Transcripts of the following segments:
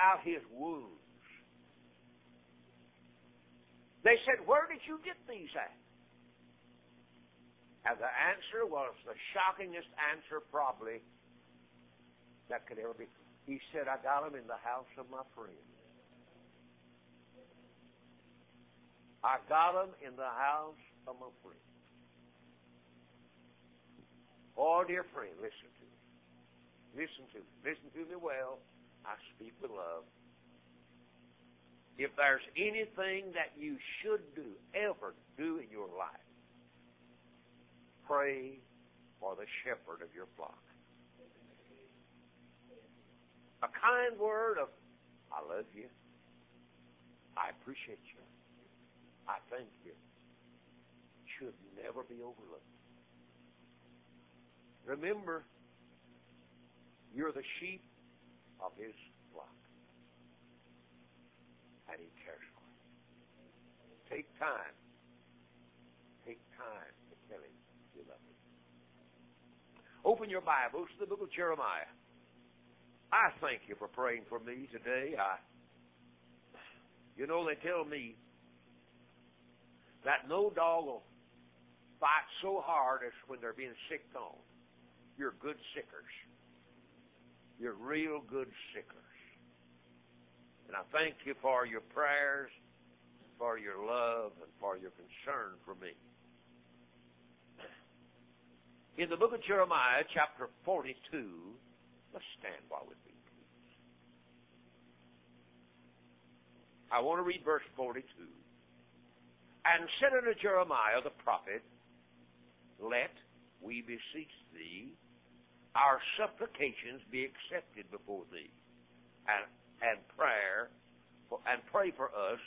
out his wounds. They said, Where did you get these at? And the answer was the shockingest answer, probably, that could ever be. He said, I got them in the house of my friend. I got them in the house of my friend. Oh, dear friend, listen to me. Listen to me. Listen to me well. I speak with love. If there's anything that you should do, ever do in your life, pray for the shepherd of your flock. A kind word of, I love you. I appreciate you. I thank you. Should never be overlooked. Remember, you're the sheep of his flock. And he cares for you. Take time. Take time to tell him you love him. Open your Bibles to the book of Jeremiah. I thank you for praying for me today. I, you know, they tell me that no dog will fight so hard as when they're being sicked on. You're good sickers. You're real good sickers. And I thank you for your prayers, for your love, and for your concern for me. In the book of Jeremiah, chapter 42, let's stand while we read. I want to read verse 42. And said unto Jeremiah the prophet, Let, we beseech thee, our supplications be accepted before thee, and, and prayer, for, and pray for us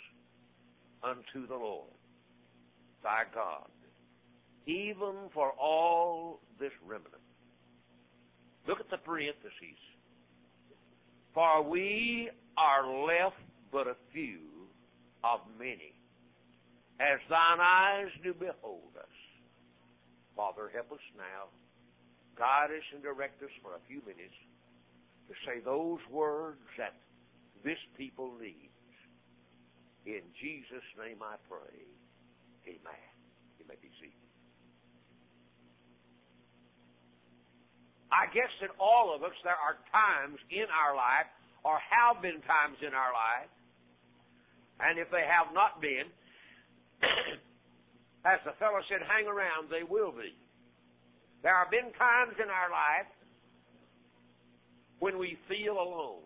unto the Lord, thy God, even for all this remnant. Look at the parentheses. For we are left but a few of many, as thine eyes do behold us. Father, help us now guide us and direct us for a few minutes to say those words that this people needs. In Jesus' name I pray. Amen. You may be seated. I guess that all of us, there are times in our life, or have been times in our life, and if they have not been, as the fellow said, hang around, they will be. There have been times in our life when we feel alone.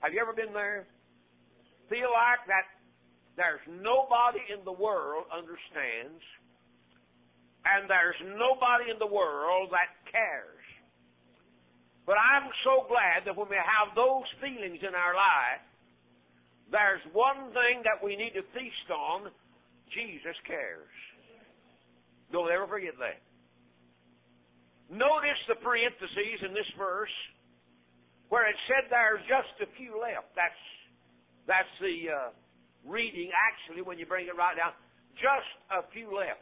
Have you ever been there? Feel like that there's nobody in the world understands, and there's nobody in the world that cares. But I'm so glad that when we have those feelings in our life, there's one thing that we need to feast on. Jesus cares. Don't ever forget that. Notice the parentheses in this verse where it said there's just a few left. That's, that's the uh, reading actually when you bring it right down. Just a few left.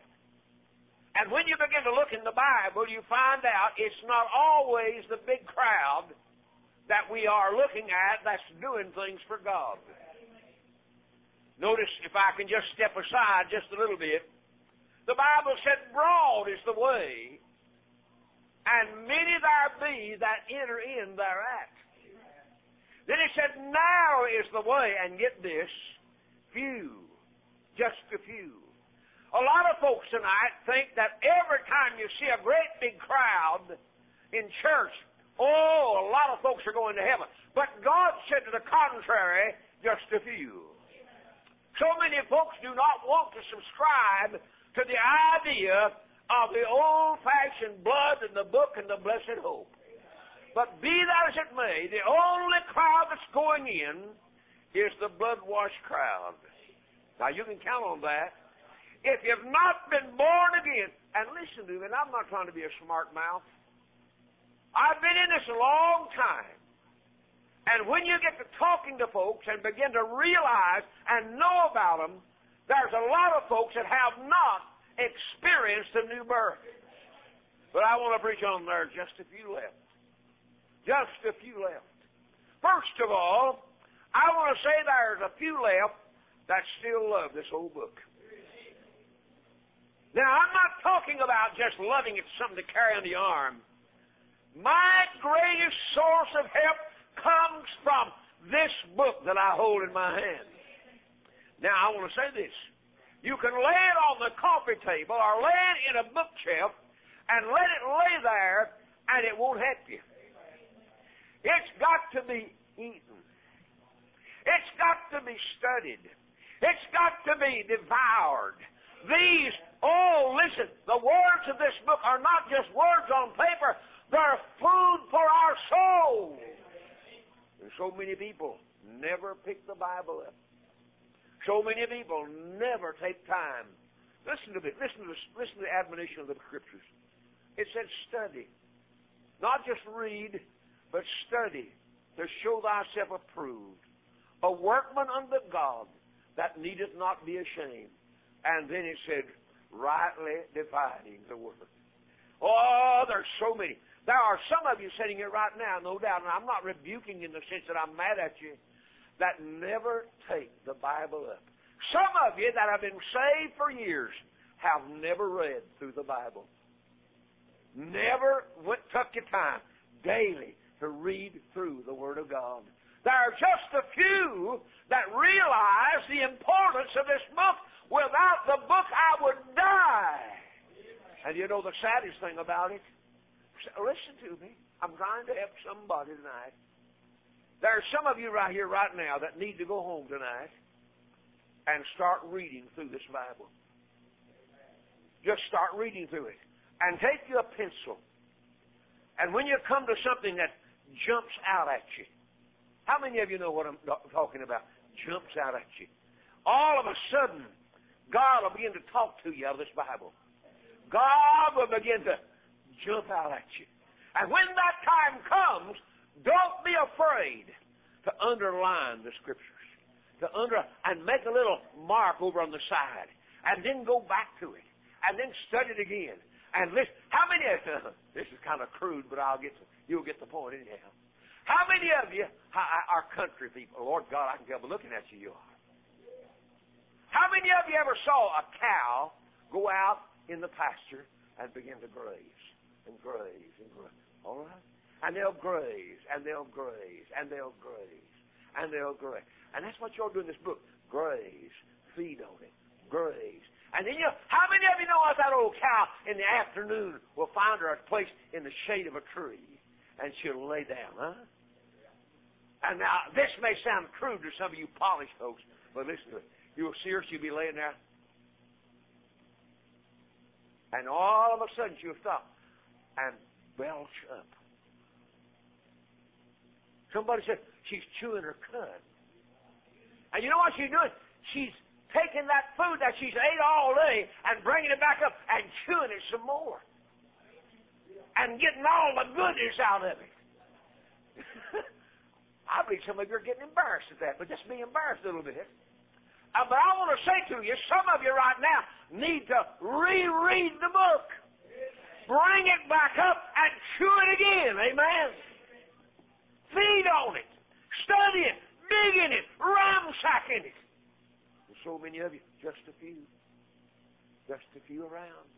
And when you begin to look in the Bible, you find out it's not always the big crowd that we are looking at that's doing things for God. Notice, if I can just step aside just a little bit, the Bible said broad is the way and many there be that enter in thereat. Then he said, Now is the way, and get this, few, just a few. A lot of folks tonight think that every time you see a great big crowd in church, oh, a lot of folks are going to heaven. But God said to the contrary, just a few. So many folks do not want to subscribe to the idea of the old-fashioned blood and the book and the blessed hope. But be that as it may, the only crowd that's going in is the blood-washed crowd. Now you can count on that. If you've not been born again, and listen to me, I'm not trying to be a smart mouth. I've been in this a long time. And when you get to talking to folks and begin to realize and know about them, there's a lot of folks that have not experienced a new birth. But I want to preach on there just a few left. Just a few left. first of all, I want to say there's a few left that still love this old book. Now, I'm not talking about just loving it something to carry on the arm. My greatest source of help comes from this book that I hold in my hand. Now, I want to say this. You can lay it on the coffee table or lay it in a bookshelf and let it lay there and it won't help you. It's got to be eaten. It's got to be studied. It's got to be devoured. These, oh, listen, the words of this book are not just words on paper, they're food for our soul. And so many people never pick the Bible up. So many people never take time. Listen to me. Listen to listen to the admonition of the Scriptures. It said study. Not just read, but study to show thyself approved. A workman unto God that needeth not be ashamed. And then it said, rightly dividing the word. Oh, there's so many. There are some of you sitting here right now, no doubt, and I'm not rebuking in the sense that I'm mad at you, that never take the Bible up. Some of you that have been saved for years have never read through the Bible. Never went, took your time daily to read through the Word of God. There are just a few that realize the importance of this book. Without the book, I would die. And you know the saddest thing about it? Listen to me. I'm trying to help somebody tonight. There are some of you right here, right now, that need to go home tonight and start reading through this Bible. Just start reading through it. And take your pencil. And when you come to something that jumps out at you, how many of you know what I'm talking about? Jumps out at you. All of a sudden, God will begin to talk to you out of this Bible. God will begin to jump out at you. And when that time comes, don't be afraid to underline the scriptures. To under and make a little mark over on the side. And then go back to it. And then study it again. And listen, how many of this is kind of crude, but I'll get to, you'll get the point anyhow. How many of you are country people? Lord God, I can tell by looking at you, you are. How many of you ever saw a cow go out in the pasture and begin to graze? and graze and graze. All right? And they'll graze, and they'll graze, and they'll graze, and they'll graze. And that's what you're doing in this book. Graze. Feed on it. Graze. And then you how many of you know that old cow in the afternoon will find her a place in the shade of a tree and she'll lay down, huh? And now, this may sound crude to some of you polished folks, but listen to it. You'll see her, she'll be laying there. And all of a sudden she'll stop and belch up. Somebody said she's chewing her cud. And you know what she's doing? She's taking that food that she's ate all day and bringing it back up and chewing it some more. And getting all the goodness out of it. I believe some of you are getting embarrassed at that, but just be embarrassed a little bit. Uh, but I want to say to you, some of you right now need to reread the book bring it back up and chew it again. Amen. Feed on it. Study it. Dig in it. Ramsack in it. And so many of you, just a few, just a few around,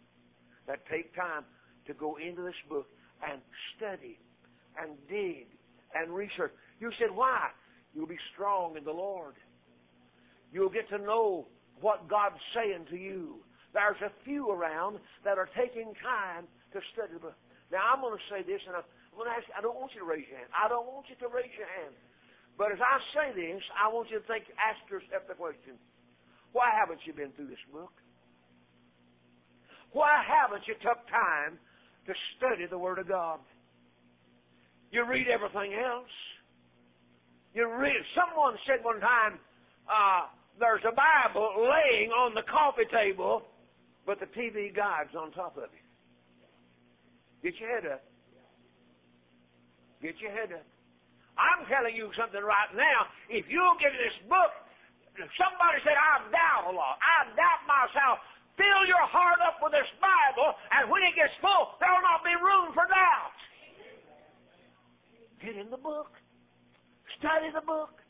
that take time to go into this book and study and dig and research. You said, why? You'll be strong in the Lord. You'll get to know what God's saying to you. There's a few around that are taking time to study the book. Now, I'm going to say this, and I'm to ask I don't want you to raise your hand. I don't want you to raise your hand. But as I say this, I want you to think, ask yourself the question, why haven't you been through this book? Why haven't you took time to study the Word of God? You read everything else. You read. Someone said one time, uh, "There's a Bible laying on the coffee table, but the TV guide's on top of it." Get your head up. Get your head up. I'm telling you something right now. If you'll get this book, somebody said, I doubt a lot. I doubt myself. Fill your heart up with this Bible, and when it gets full, there'll not be room for doubt. Get in the book. Study the book.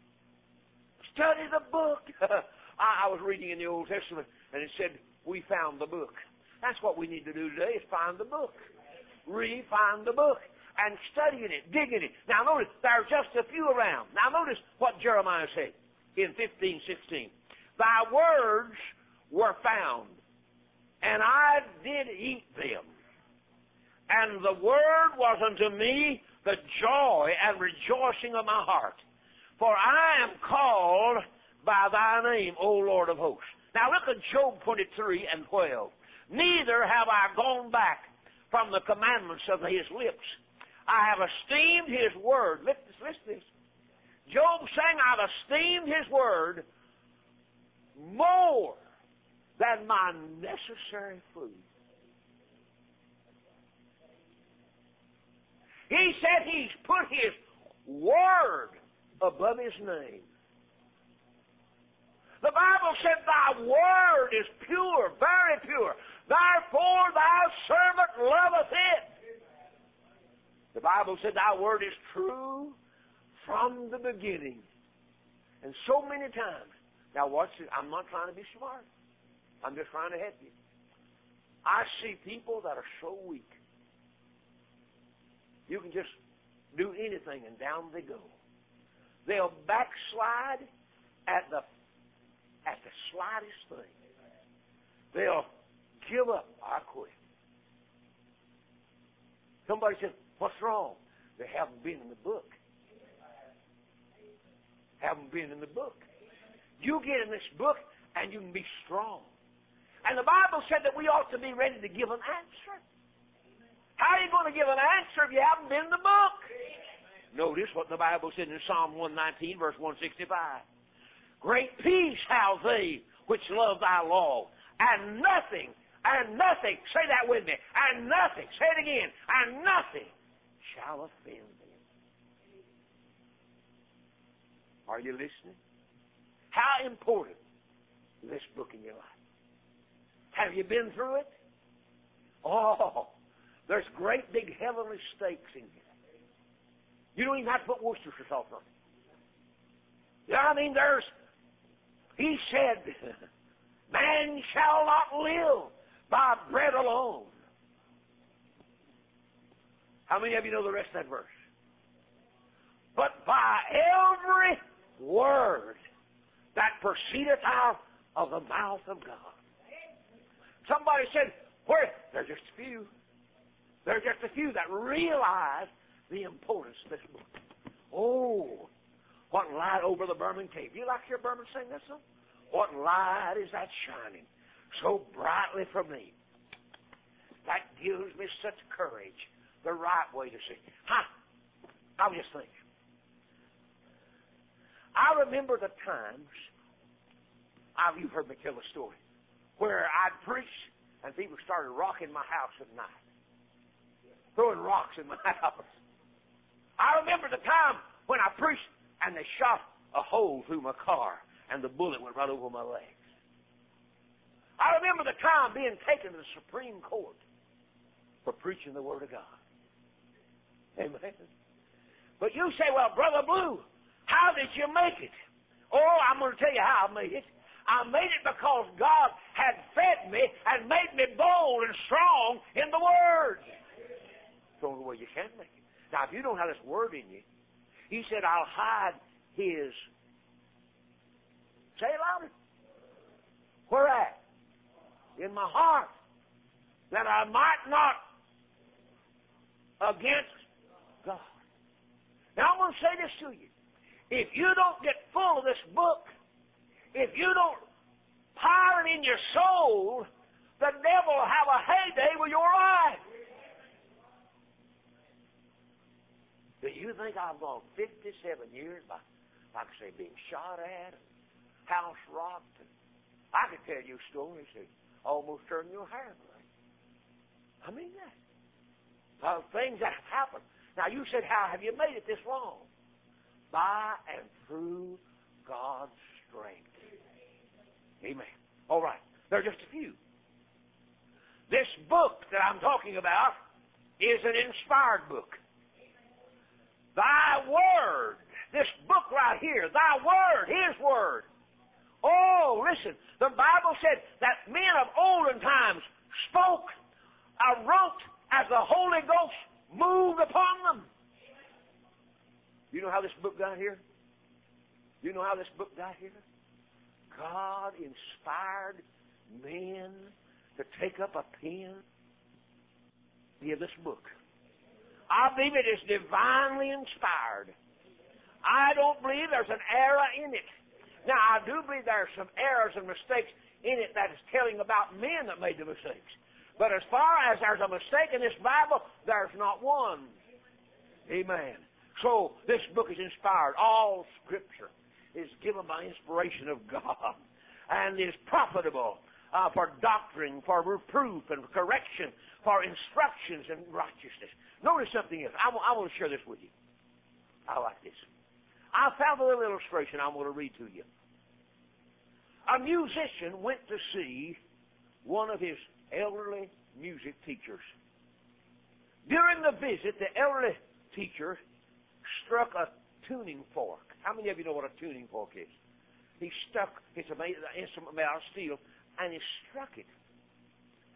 Study the book. I was reading in the Old Testament, and it said, we found the book. That's what we need to do today is find the book. Re-find the book and studying it, digging it. Now notice, there are just a few around. Now notice what Jeremiah said in 15, 16. Thy words were found, and I did eat them. And the word was unto me the joy and rejoicing of my heart. For I am called by thy name, O Lord of hosts. Now look at Job 23 and 12. Neither have I gone back from the commandments of his lips. I have esteemed his word. Listen, listen this. Job saying, I've esteemed his word more than my necessary food. He said he's put his word above his name. The Bible said, Thy word is pure, very pure. Therefore thy servant loveth it. The Bible said, Thy word is true from the beginning. And so many times. Now watch it. I'm not trying to be smart. I'm just trying to help you. I see people that are so weak. You can just do anything and down they go. They'll backslide at the at the slightest thing. They'll give up. I quit. Somebody says, What's wrong? They haven't been in the book. Haven't been in the book. You get in this book and you can be strong. And the Bible said that we ought to be ready to give an answer. How are you going to give an answer if you haven't been in the book? Notice what the Bible said in Psalm 119, verse 165. Great peace have they which love thy law, and nothing, and nothing, say that with me, and nothing, say it again, and nothing shall offend them. Are you listening? How important is this book in your life? Have you been through it? Oh, there's great big heavenly steaks in here. You don't even have to put Worcestershire sauce on it. You know I mean? There's, he said, man shall not live by bread alone. How many of you know the rest of that verse? But by every word that proceedeth out of the mouth of God. Somebody said, where? There's just a few. There's just a few that realize the importance of this book. Oh, what light over the Burman cave. You like your Burman sing that song? What light is that shining so brightly from me? That gives me such courage, the right way to see. Huh? I was just thinking. I remember the times, I've, you've heard me tell the story, where I'd preach and people started rocking my house at night, throwing rocks in my house. I remember the time when I preached and they shot a hole through my car and the bullet went right over my legs. I remember the time being taken to the Supreme Court for preaching the Word of God. Amen. But you say, well, Brother Blue, how did you make it? Oh, I'm going to tell you how I made it. I made it because God had fed me and made me bold and strong in the Word. It's the only way you can make it. Now, if you don't have this Word in you, He said, I'll hide His. Say it louder. Where at? In my heart. That I might not against God. Now, I'm going to say this to you. If you don't get full of this book, if you don't pile it in your soul, the devil will have a heyday with your life. Do you think I've gone 57 years by, like I say, being shot at, and house rocked? And I could tell you stories that almost turn your hair gray. I mean that. Uh, things that have happened. Now you said, how have you made it this long? By and through God's strength. Amen. All right. There are just a few. This book that I'm talking about is an inspired book. Thy word. This book right here. Thy word, His word. Oh, listen. The Bible said that men of olden times spoke, or wrote as the Holy Ghost moved upon them. You know how this book got here? You know how this book got here? God inspired men to take up a pen, give this book. I believe it is divinely inspired. I don't believe there's an error in it. Now, I do believe there are some errors and mistakes in it that is telling about men that made the mistakes. But as far as there's a mistake in this Bible, there's not one. Amen. So, this book is inspired. All Scripture is given by inspiration of God and is profitable uh, for doctrine, for reproof and correction, for instructions in righteousness. Notice something else. I, w- I want to share this with you. I like this. I found a little illustration I want to read to you a musician went to see one of his elderly music teachers. During the visit, the elderly teacher struck a tuning fork. How many of you know what a tuning fork is? He stuck, his instrument made out of steel, and he struck it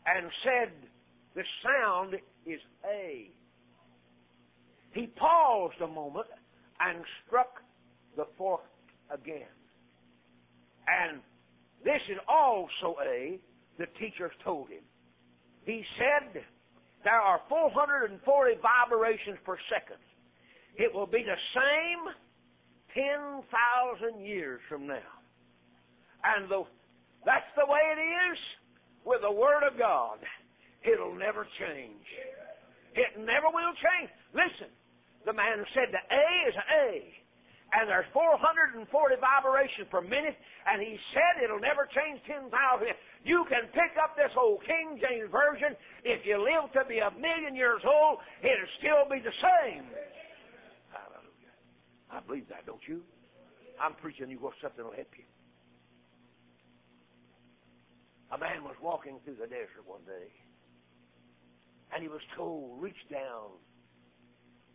and said, the sound is A. He paused a moment and struck the fork again. And this is also a, the teachers told him. He said, there are 440 vibrations per second. It will be the same 10,000 years from now. And the, that's the way it is with the Word of God. It'll never change. It never will change. Listen, the man said the A is an A and there's 440 vibrations per minute, and he said it'll never change 10,000. You can pick up this old King James Version. If you live to be a million years old, it'll still be the same. Hallelujah. I believe that, don't you? I'm preaching you what something will help you. A man was walking through the desert one day, and he was told, reach down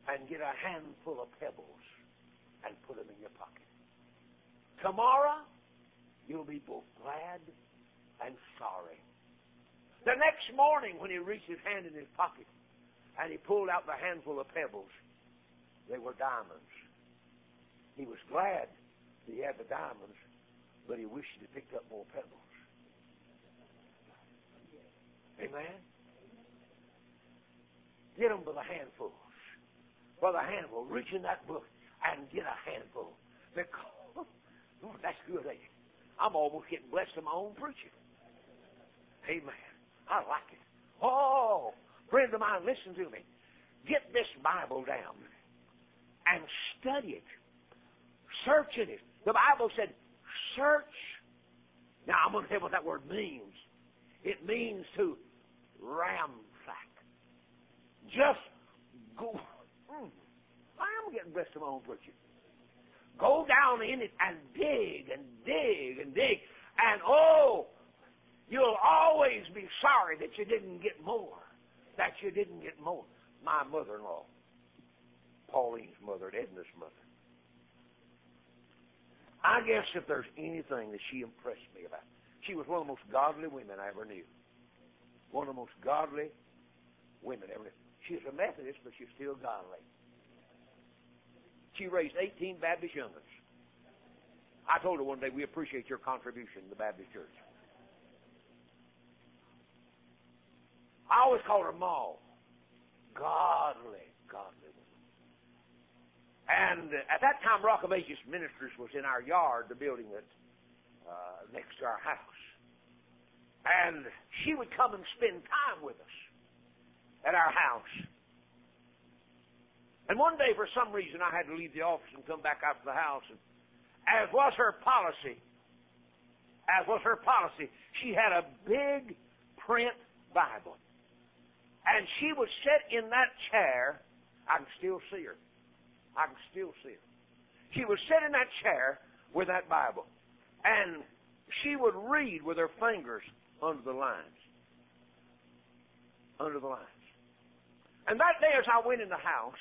and get a handful of pebbles and put them in your pocket. Tomorrow, you'll be both glad and sorry. The next morning, when he reached his hand in his pocket and he pulled out the handful of pebbles, they were diamonds. He was glad that he had the diamonds, but he wished he'd picked up more pebbles. Amen? Get them by the handfuls. By the handful. Reach in that book and get a handful. Because, oh, that's good, ain't it? I'm almost getting blessed in my own preaching. Amen. I like it. Oh, friend of mine, listen to me. Get this Bible down and study it. Search in it. The Bible said, search. Now, I'm going to tell you what that word means. It means to ramsack. Just go. Mm, I'm getting blessed of my own preaching. Go down in it and dig and dig and dig. And oh, you'll always be sorry that you didn't get more. That you didn't get more. My mother in law, Pauline's mother, Edna's mother. I guess if there's anything that she impressed me about, she was one of the most godly women I ever knew. One of the most godly women ever knew. She a Methodist, but she's still godly. She raised 18 Baptist youngins. I told her one day, we appreciate your contribution to the Baptist church. I always called her Ma. Godly, godly woman. And at that time, Rock of Ages Ministries was in our yard, the building that's uh, next to our house. And she would come and spend time with us at our house. And one day, for some reason, I had to leave the office and come back out to the house. And as was her policy, as was her policy, she had a big print Bible. And she would sit in that chair. I can still see her. I can still see her. She would sit in that chair with that Bible. And she would read with her fingers under the lines. Under the lines. And that day as I went in the house,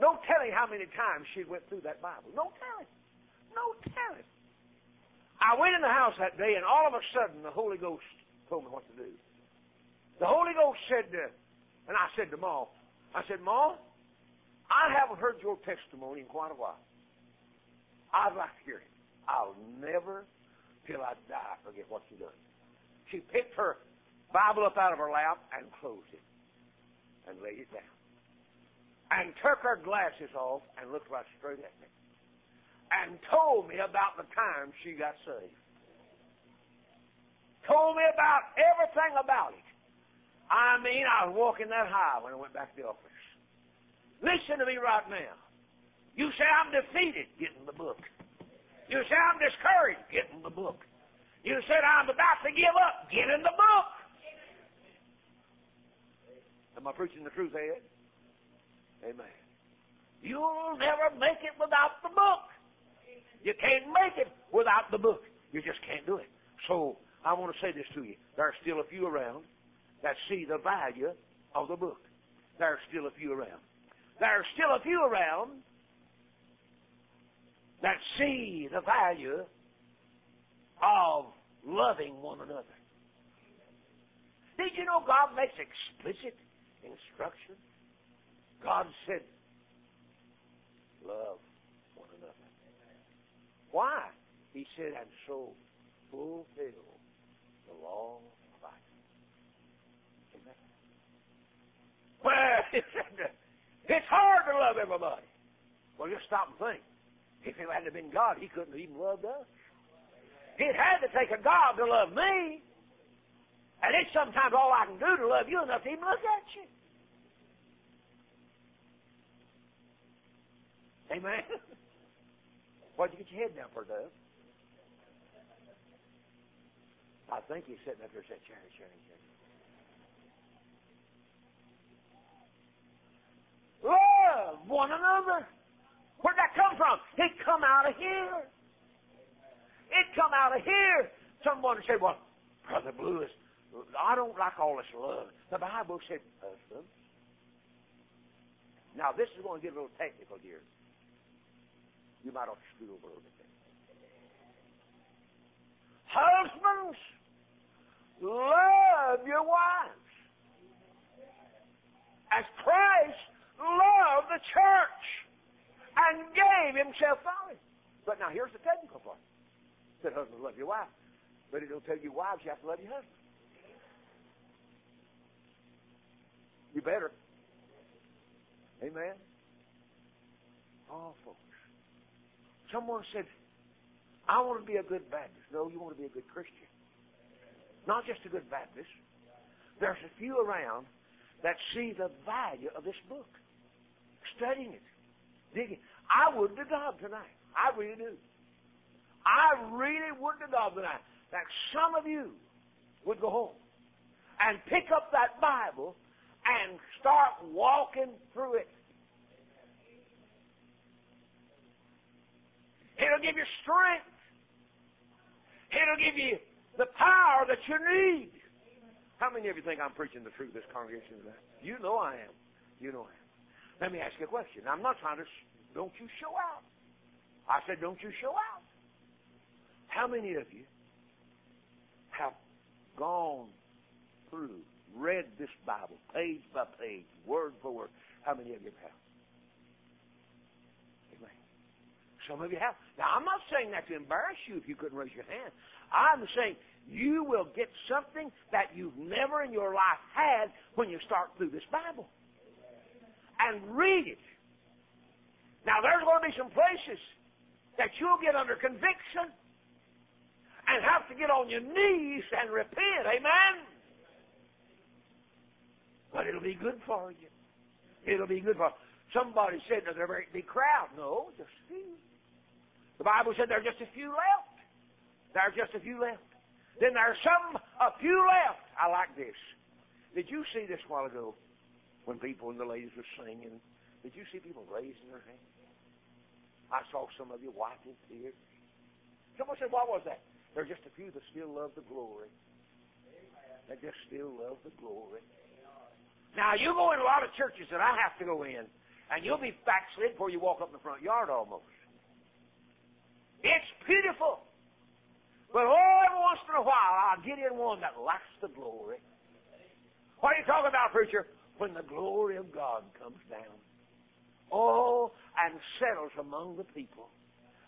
No telling how many times she went through that Bible. No telling. No telling. I went in the house that day, and all of a sudden, the Holy Ghost told me what to do. The Holy Ghost said, uh, and I said to Ma, I said, Ma, I haven't heard your testimony in quite a while. I'd like to hear it. I'll never, till I die, forget what you done. She picked her Bible up out of her lap and closed it and laid it down. And took her glasses off and looked right straight at me. And told me about the time she got saved. Told me about everything about it. I mean, I was walking that high when I went back to the office. Listen to me right now. You say I'm defeated, getting the book. You say I'm discouraged, getting the book. You said I'm about to give up, getting the book. Am I preaching the truth, Ed? Amen. You'll never make it without the book. You can't make it without the book. You just can't do it. So I want to say this to you. There are still a few around that see the value of the book. There are still a few around. There are still a few around that see the value of loving one another. Did you know God makes explicit instruction? God said, love one another. Why? He said, and so fulfill the law of life. Amen. Well, it's hard to love everybody. Well, just stop and think. If it hadn't been God, He couldn't have even loved us. It had to take a God to love me. And it's sometimes all I can do to love you enough to even look at you. Amen. Why'd you get your head down for, Dove? I think he's sitting up there saying, Cherry, Cherry, Cherry. Love one another. Where'd that come from? It come out of here. It come out of here. Someone said, well, Brother Blue is, I don't like all this love. The Bible said, husband. Now, this is going to get a little technical here. Little bit there. Husbands, love your wives. As Christ loved the church and gave himself for it. But now here's the technical part. It said husbands love your wife. But it don't tell you wives you have to love your husband. You better. Amen. Folks. Someone said, I want to be a good Baptist. No, you want to be a good Christian. Not just a good Baptist. There's a few around that see the value of this book. Studying it. Digging. I would to God tonight. I really do. I really would to God tonight that some of you would go home and pick up that Bible and start walking through it. It'll give you strength. It'll give you the power that you need. How many of you think I'm preaching the truth, this congregation? You know I am. You know I am. Let me ask you a question. I'm not trying to, don't you show out. I said, don't you show out. How many of you have gone through, read this Bible page by page, word for word? How many of you have? Amen. Some of you have. Now, I'm not saying that to embarrass you if you couldn't raise your hand. I'm saying you will get something that you've never in your life had when you start through this Bible. And read it. Now, there's going to be some places that you'll get under conviction and have to get on your knees and repent. Amen? But it'll be good for you. It'll be good for Somebody said there's a great big crowd. No, just few. The Bible said there are just a few left. There are just a few left. Then there are some, a few left. I like this. Did you see this while ago when people and the ladies were singing? Did you see people raising their hands? I saw some of you wiping tears. Someone said, what was that? There are just a few that still love the glory. That just still love the glory. Now, you go in a lot of churches that I have to go in, And you'll be backslid before you walk up in the front yard almost. It's pitiful. But oh, every once in a while, I'll get in one that lacks the glory. What are you talking about, preacher? When the glory of God comes down. Oh, and settles among the people.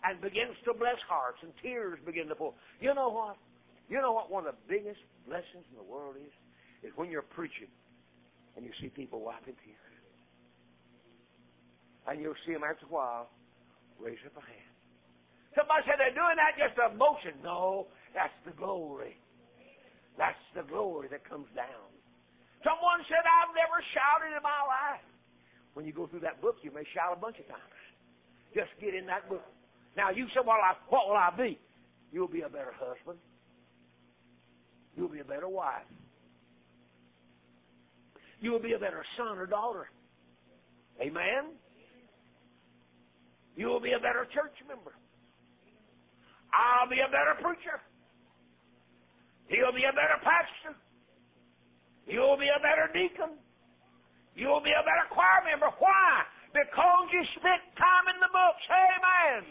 And begins to bless hearts, and tears begin to pour. You know what? You know what one of the biggest blessings in the world is? Is when you're preaching and you see people wiping tears. And you'll see them after a while raise up a hand. Somebody said they're doing that just a motion. No, that's the glory. That's the glory that comes down. Someone said, I've never shouted in my life. When you go through that book, you may shout a bunch of times. Just get in that book. Now you say, well, I, what will I be? You'll be a better husband. You'll be a better wife. You'll be a better son or daughter. Amen? You'll be a better church member. I'll be a better preacher. He'll be a better pastor. You'll be a better deacon. You'll be a better choir member. Why? Because you spent time in the books. Amen.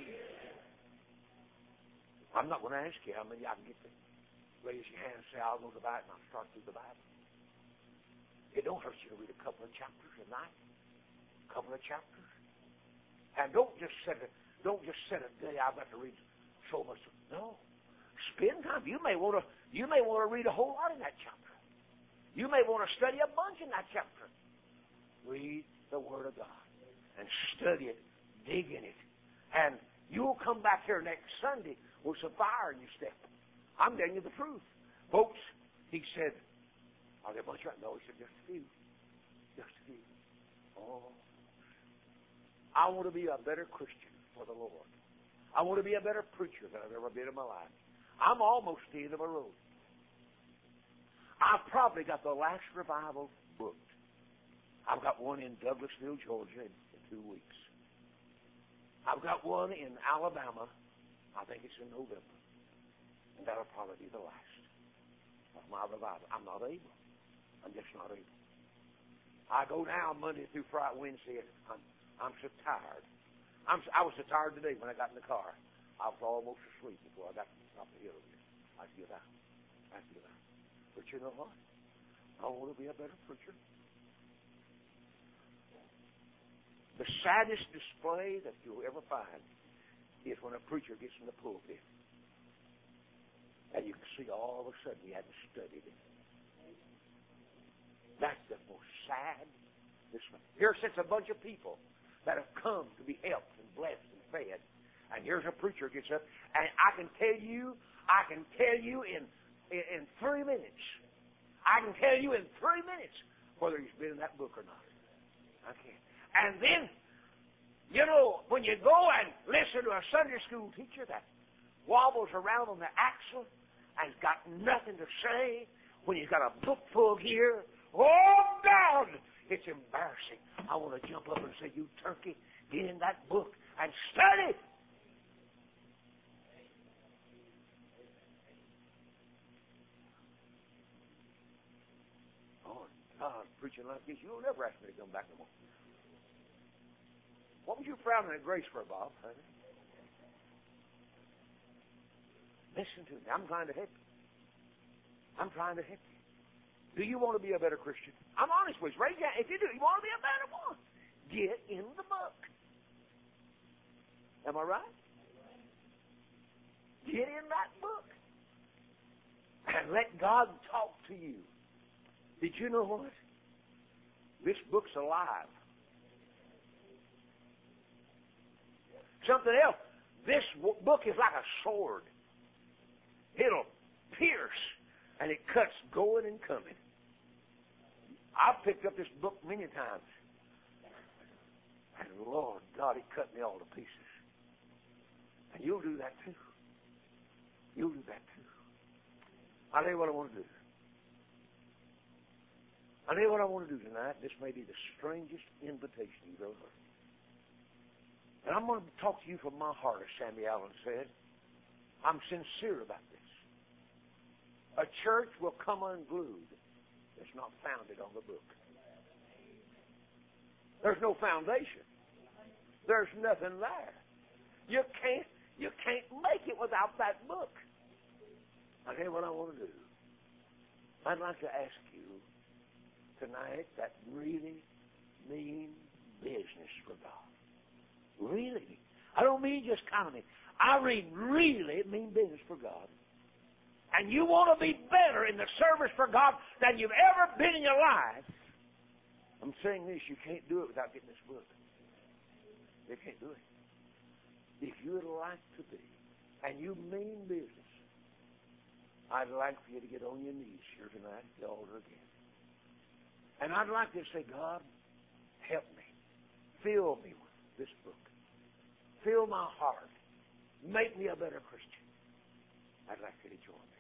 I'm not going to ask you how many I can get to raise your hand and say, I'll go to the Bible and I'll start through the Bible. It don't hurt you to read a couple of chapters a night. A couple of chapters. And don't just set a, don't just set a day I've got to read so much. No. Spend time. You may want to you may want to read a whole lot in that chapter. You may want to study a bunch in that chapter. Read the Word of God and study it, dig in it. And you'll come back here next Sunday with some fire in your step. I'm telling you the truth. Folks, he said, are there a bunch right? No, he said, just a few. Just a few. Oh. I want to be a better Christian for the Lord. I want to be a better preacher than I've ever been in my life. I'm almost the end of my road. I've probably got the last revival booked. I've got one in Douglasville, Georgia, in, in two weeks. I've got one in Alabama. I think it's in November. And that'll probably be the last of my revival. I'm not able. I'm just not able. I go now Monday through Friday, Wednesday. I'm, I'm so tired. I'm, I was so tired today when I got in the car. I was almost asleep before I got to the top of the hill here. I get out. I out. But you know what? I want to be a better preacher. The saddest display that you'll ever find is when a preacher gets in the pulpit and you can see all of a sudden he hadn't studied it. That's the most sad display. Here sits a bunch of people that have come to be helped and blessed and fed. And here's a preacher gets up, and I can tell you, I can tell you in, in, in three minutes, I can tell you in three minutes whether he's been in that book or not. I can. And then, you know, when you go and listen to a Sunday school teacher that wobbles around on the axle and's got nothing to say, when he's got a book full here, oh God, it's embarrassing. I want to jump up and say, You turkey, get in that book and study. Oh, God, preaching like this, you'll never ask me to come back no more. What was you frowning at grace for, Bob? Honey? Listen to me. I'm trying to help you. I'm trying to help you. Do you want to be a better Christian? I'm honest with you. Raise hand. If you do, you want to be a better one. Get in the book. Am I right? Get in that book. And let God talk to you. Did you know what? This book's alive. Something else. This book is like a sword. It'll pierce and it cuts going and coming. I've picked up this book many times. And Lord God, He cut me all to pieces. And you'll do that too. You'll do that too. I'll tell you what I want to do. I'll tell you what I want to do tonight. This may be the strangest invitation you've ever heard. And I'm going to talk to you from my heart, as Sammy Allen said. I'm sincere about this. A church will come unglued that's not founded on the book. There's no foundation. There's nothing there. You can't you can't make it without that book. You what I want to do. I'd like to ask you tonight that really mean business for God. Really. I don't mean just mean. I mean really mean business for God. And you want to be better in the service for God than you've ever been in your life. I'm saying this, you can't do it without getting this book. You can't do it. If you would like to be, and you mean business, I'd like for you to get on your knees here tonight at the altar again. And I'd like to say, God, help me. Fill me with this book. Fill my heart. Make me a better Christian. I'd like you to join me.